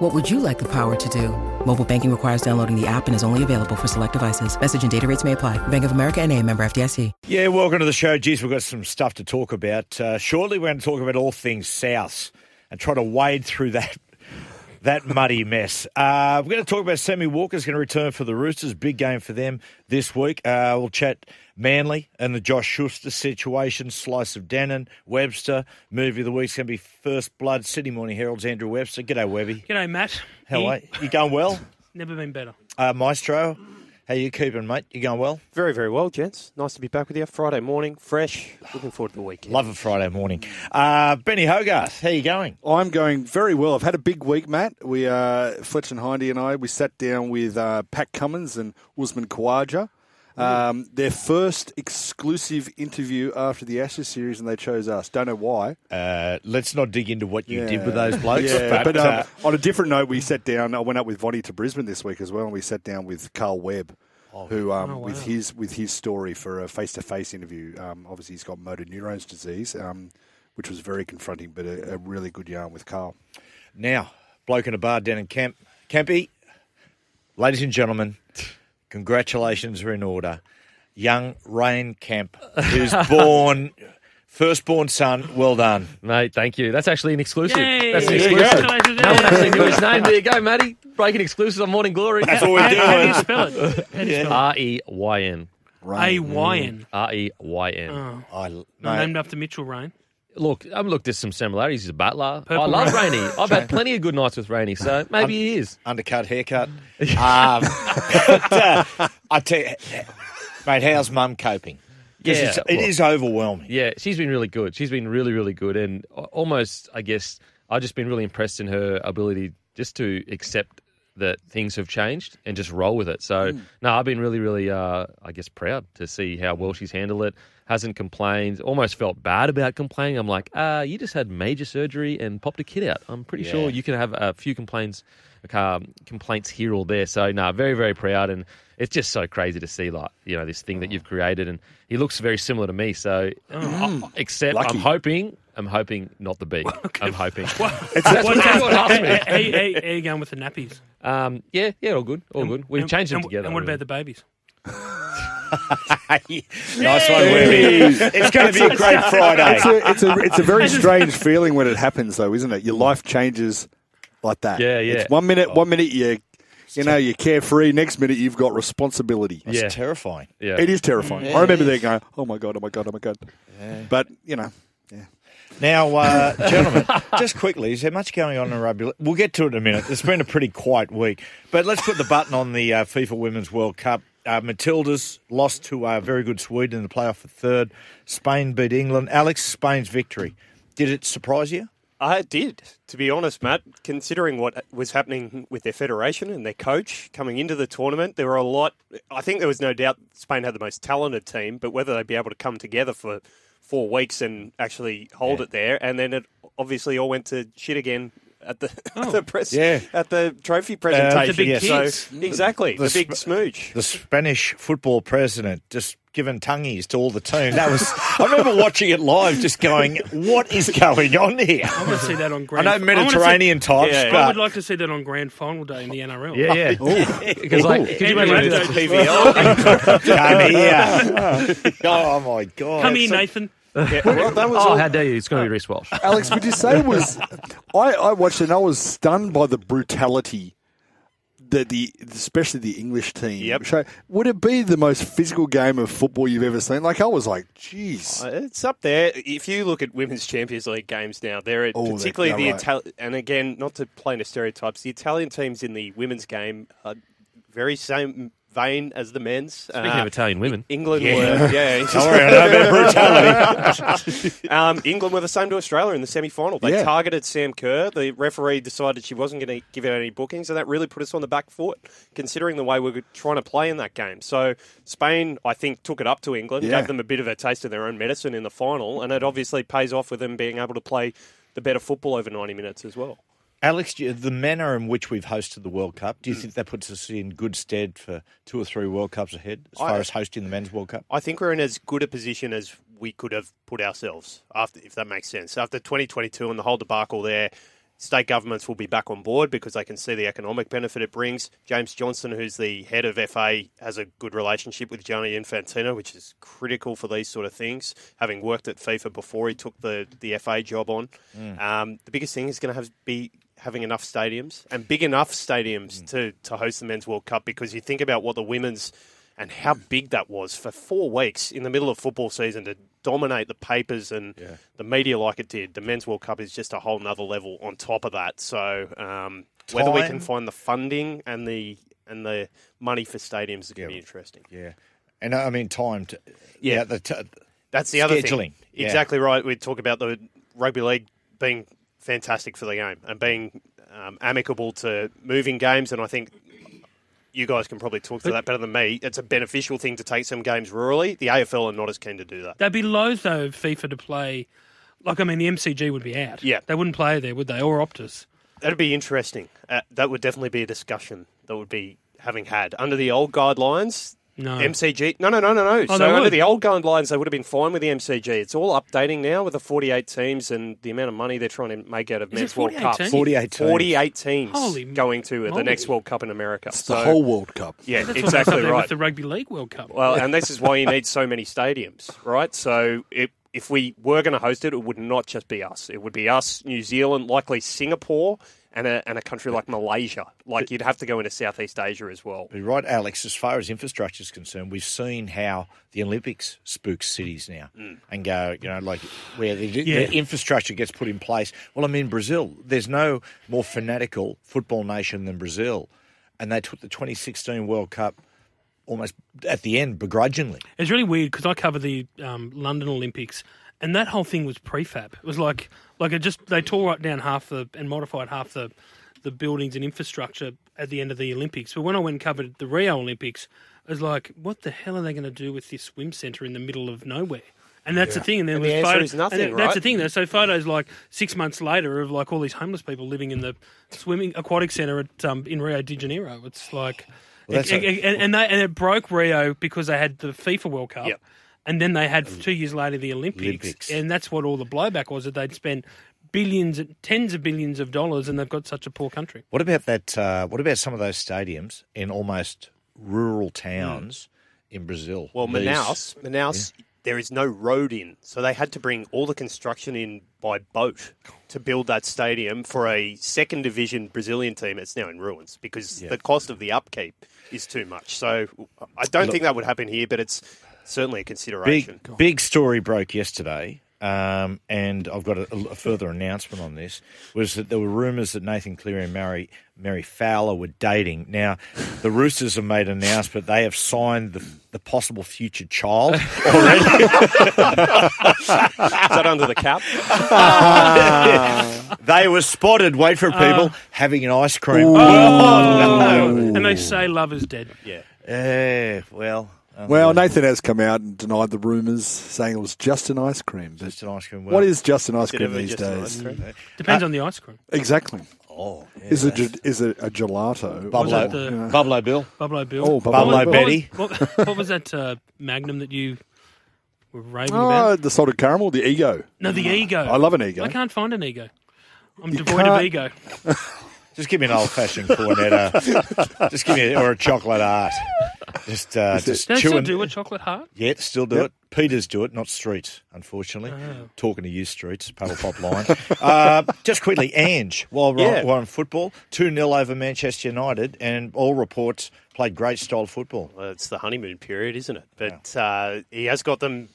What would you like the power to do? Mobile banking requires downloading the app and is only available for select devices. Message and data rates may apply. Bank of America and a member FDIC. Yeah, welcome to the show. Geez, we've got some stuff to talk about. Uh, shortly, we're going to talk about all things South and try to wade through that that muddy mess. Uh, we're going to talk about Sammy Walker's going to return for the Roosters. Big game for them this week. Uh, we'll chat Manly and the Josh Schuster situation, Slice of Denan, Webster. Movie of the week's going to be First Blood, Sydney Morning Herald's Andrew Webster. G'day, Webby. G'day, Matt. How are you? You going well? Never been better. Uh, Maestro, how you keeping, mate? You going well? Very, very well, gents. Nice to be back with you. Friday morning, fresh. Looking forward to the weekend. Love a Friday morning. Uh, Benny Hogarth, how you going? I'm going very well. I've had a big week, Matt. We, uh, Fletch and Hindy and I, we sat down with uh, Pat Cummins and Usman Khawaja. Um, their first exclusive interview after the Ashes series, and they chose us. Don't know why. Uh, let's not dig into what you did with those blokes. Yeah, but, um, uh, on a different note, we sat down. I went up with Vonnie to Brisbane this week as well, and we sat down with Carl Webb, who um, Oh, wow. with his with his story for a face to face interview. Um, obviously, he's got motor neurons disease, um, which was very confronting, but a, a really good yarn with Carl. now, bloke in a bar down in Kemp. Kempy, ladies and gentlemen, congratulations are in order. Young Rain Kemp, who's born, firstborn son, well done. Mate, thank you. That's actually an exclusive. Yay! That's an There you exclusive. Congratulations. No one actually knew his name. There you go, Matty. Breaking exclusives on Morning Glory. That's what we're How, how do you doing. spell it? How do you spell R E Y N. it? A Y N. R E Y N. Oh, I, mate, named after Mitchell Rain. Look, um, look, there's some similarities. He's a butler. Purple I love Rain. Rainey. I've had plenty of good nights with Rainey, so maybe he is. undercut haircut. um, but, uh, I tell you, mate, how's mum coping? Yeah, it's, it look. is overwhelming. Yeah, she's been really good. She's been really, really good, and almost, I guess, I've just been really impressed in her ability just to accept that things have changed and just roll with it. So, no, I've been really, really, uh, I guess, proud to see how well she's handled it. Hasn't complained. Almost felt bad about complaining. I'm like, uh, you just had major surgery and popped a kid out. I'm pretty Yeah. sure you can have a few complaints, um, complaints here or there. So, no, very, very proud, and it's just so crazy to see, like, you know, this thing that you've created, and he looks very similar to me. So, uh, except Lucky. I'm hoping, I'm hoping not the B. I'm hoping. What's what everyone asks me. How, how, how, how you going with the nappies? Um, yeah, yeah, all good, all good. We've And- changed them and, together. And what really. about the babies? nice one, Webby. It's going to be a great Friday. It's a, it's a it's a very strange feeling when it happens, though, isn't it? Your life changes like that. Yeah, yeah. It's one minute, one minute you, you know, you're carefree. Next minute, you've got responsibility. It's Yeah. terrifying. Yeah. It is terrifying. I remember there going, "Oh my god, oh my god, oh my god." But you know, yeah. Now, uh, gentlemen, just quickly, is there much going on in rugby? We'll get to it in a minute. It's been a pretty quiet week, but let's put the button on the uh, FIFA Women's World Cup. Uh, Matildas lost to a very good Sweden in the playoff for third. Spain beat England. Alex, Spain's victory. Did it surprise you? I did, to be honest, Matt. Considering what was happening with their federation and their coach coming into the tournament, there were a lot. I think there was no doubt Spain had the most talented team, but whether they'd be able to come together for four weeks and actually hold it there, and then it obviously all went to shit again at the at oh. the press Yeah. at the trophy presentation. the big yes. So exactly The the, big sp- smooch. The Spanish football president just giving tongueies to all the team. That was. I remember watching it live, just going, "What is going on here?" I want to see that on I know wanna see- Mediterranean types, Yeah. I but would like to see that on grand final day in the NRL. Yeah, yeah. Because like, could you imagine let's this? go to Come here. oh my god! Come here, Nathan. Yeah, well, that was Oh, all- how dare you? It's going to be Reese Walsh. Alex, would you say it was? I, I watched it and I was stunned by the brutality that the, especially the English team. Yep. show. Would it be the most physical game of football you've ever seen? Like I was like, jeez. Uh, It's up there. If you look at women's Champions League games now, they're Oh, particularly the they're right. Italian. And again, not to play into stereotypes, the Italian teams in the women's game are very same, vein as the men's. Speaking Uh, of Italian women, England Yeah. were yeah. Don't worry, I know about brutality. Um, England were the same to Australia in the semi final. They Yeah. targeted Sam Kerr. The referee decided she wasn't going to give out any bookings, and that really put us on the back foot, considering the way we were trying to play in that game. So Spain, I think, took it up to England, Yeah. gave them a bit of a taste of their own medicine in the final, and it obviously pays off with them being able to play the better football over 90 minutes as well. Alex, the manner in which we've hosted the World Cup, Mm. do you think that puts us in good stead for two or three World Cups ahead as I- far as hosting the men's World Cup? I think we're in as good a position as we could have put ourselves, after, if that makes sense. After 2022 and the whole debacle there, state governments will be back on board because they can see the economic benefit it brings. James Johnson, who's the head of FA, has a good relationship with Gianni Infantino, which is critical for these sort of things. Having worked at FIFA before he took the, the FA job on, um, the biggest thing is going to have be having enough stadiums and big enough stadiums to, to host the men's World Cup because you think about what the women's and how big that was for four weeks in the middle of football season to dominate the papers and the media like it did. The Men's World Cup is just a whole nother level on top of that. So um, whether we can find the funding and the and the money for stadiums is going to be interesting. Yeah. And uh, I mean, time to. Yeah. the t- That's the other Scheduling, thing. yeah. Exactly right. We talk about the rugby league being fantastic for the game and being um, amicable to moving games, and I think you guys can probably talk to that better than me. It's a beneficial thing to take some games rurally. The AFL are not as keen to do that. They'd be loath though FIFA to play. Like I mean, the MCG would be out. Yeah. they wouldn't play there, would they? Or Optus. That'd be interesting. Uh, that would definitely be a discussion that would be having had under the old guidelines. No. MCG. No, no, no, no, no. Oh, so under would. the old guidelines, they would have been fine with the MCG. It's all updating now with the 48 teams and the amount of money they're trying to make out of Is it men's World 48 Cups. teams? 48 teams. 48 teams Holy going to the next World Cup in America. It's so, the whole World Cup. Yeah, That's exactly what's right. with the Rugby League World Cup. Well, and this is why you need so many stadiums, right? So if if we were going to host it, it would not just be us. It would be us, New Zealand, likely Singapore, and a and a country like Malaysia. Like you'd have to go into Southeast Asia as well. You're right, Alex. As far as infrastructure is concerned, we've seen how the Olympics spooks cities now Mm. and go, you know, like where the, Yeah. the infrastructure gets put in place. Well, I mean, Brazil, there's no more fanatical football nation than Brazil. And they took the 2016 World Cup almost at the end begrudgingly. It's really weird because I cover the um, London Olympics, and that whole thing was prefab. It was like like it just they tore right down half the and modified half the the buildings and infrastructure at the end of the Olympics. But when I went and covered the Rio Olympics, I was like, what the hell are they going to do with this swim centre in the middle of nowhere? And that's the thing. And there And was the answer photos, is nothing, and That's the thing. There's so photos like six months later of like all these homeless people living in the swimming aquatic centre at um, in Rio de Janeiro. It's like, Well, and, a- and, and they and it broke Rio because they had the FIFA World Cup. Yep. And then they had two years later the Olympics, Olympics. and that's what all the blowback was that they'd spent billions, tens of billions of dollars, and they've got such a poor country. What about that? Uh, what about some of those stadiums in almost rural towns in Brazil? Well, These- Manaus, Manaus, there is no road in, so they had to bring all the construction in by boat to build that stadium for a second division Brazilian team. It's now in ruins because the cost of the upkeep is too much. So I don't think that would happen here, but it's certainly a consideration. Big big story broke yesterday, um, and I've got a, a further announcement on this. Was that there were rumours that Nathan Cleary and Mary Mary Fowler were dating. Now, the Roosters have made an announcement they have signed the, the possible future child already. Is that under the cap? they were spotted. Wait for it, people having an ice cream. Oh, Oh, no! And they say love is dead. Yeah. Eh, well. Uh, Well, Nathan has come out and denied the rumours, saying it was just an ice cream. But just an ice cream. what Well, is just an ice cream these just an days? cream? Depends on the ice cream. Exactly. Oh, yeah, Is it that's- is it a gelato? Bublo, that the- Bubble O' Bill? Bubble O' Bill. Oh, What Bubblo was- what was- Betty. What, what was that uh, Magnum that you were raving Oh, about? the salted caramel, the ego. No, the ego. I love an ego. I can't find an ego. I'm You devoid of can't- ego. Just give me an old fashioned cornetto. just give me a, or a chocolate art. Just, uh, just Don't still chewing. do a chocolate heart? Yeah, still do Yep. it. Peters do it, not Streets, unfortunately. Oh. Talking to you, Streets, Paddle Pop line. uh, just quickly, Ange, while we're, Yeah. on, we're on football, 2 0 over Manchester United, and all reports played great style football. Well, it's the honeymoon period, isn't it? But uh, he has got them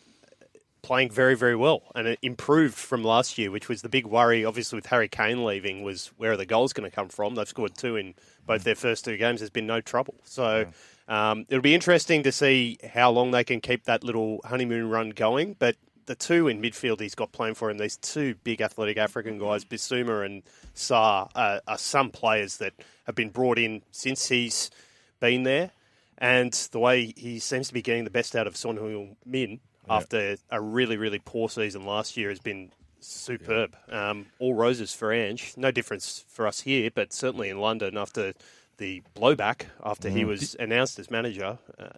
playing very, very well, and it improved from last year, which was the big worry. Obviously, with Harry Kane leaving, was where are the goals going to come from? They've scored two in both their first two games. There's been no trouble, so. Um, it'll be interesting to see how long they can keep that little honeymoon run going. But the two in midfield he's got playing for him, these two big athletic African guys, Bissouma and Sarr, uh, are some players that have been brought in since he's been there. And the way he seems to be getting the best out of Son Heung Min after a really, really poor season last year has been superb. Um, all roses for Ange. No difference for us here, but certainly in London after the blowback after he mm. was announced as manager. Uh,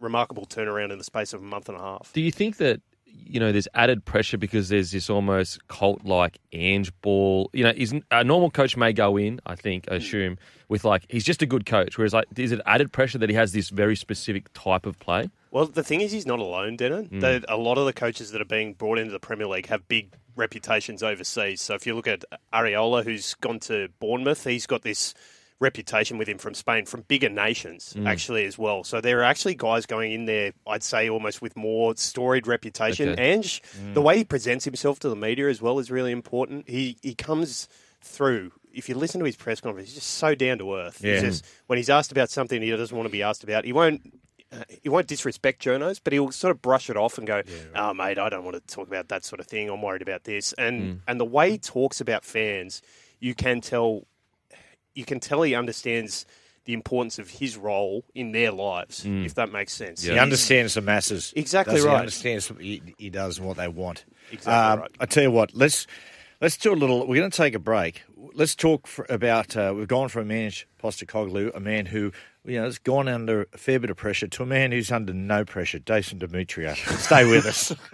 remarkable turnaround in the space of a month and a half. Do you think that you know there's added pressure because there's this almost cult-like Ange ball? You know, is a normal coach may go in, I think, I hmm. assume, with like he's just a good coach. Whereas, like, is it added pressure that he has this very specific type of play? Well, the thing is, he's not alone, Denan. Hmm. That A lot of the coaches that are being brought into the Premier League have big reputations overseas. So if you look at Iraola, who's gone to Bournemouth, he's got this reputation with him from Spain, from bigger nations, mm. actually, as well. So there are actually guys going in there, I'd say, almost with more storied reputation. Okay. Ange, mm. the way he presents himself to the media as well is really important. He, he comes through. If you listen to his press conference, he's just so down to earth. Yeah. He's just, when he's asked about something he doesn't want to be asked about, he won't uh, he won't disrespect journos, but he'll sort of brush it off and go, "Oh, mate, I don't want to talk about that sort of thing. I'm worried about this." And mm. and the way he talks about fans, you can tell, you can tell he understands the importance of his role in their lives, if that makes sense. He understands the masses. Exactly Does He understands he, he does what they want. Exactly Um, right. I tell you what, let's let's do a little. We're going to take a break. Let's talk for, about. Uh, we've gone from Ange Postecoglou, a man who you know has gone under a fair bit of pressure, to a man who's under no pressure, Jason Demetriou. Stay with us.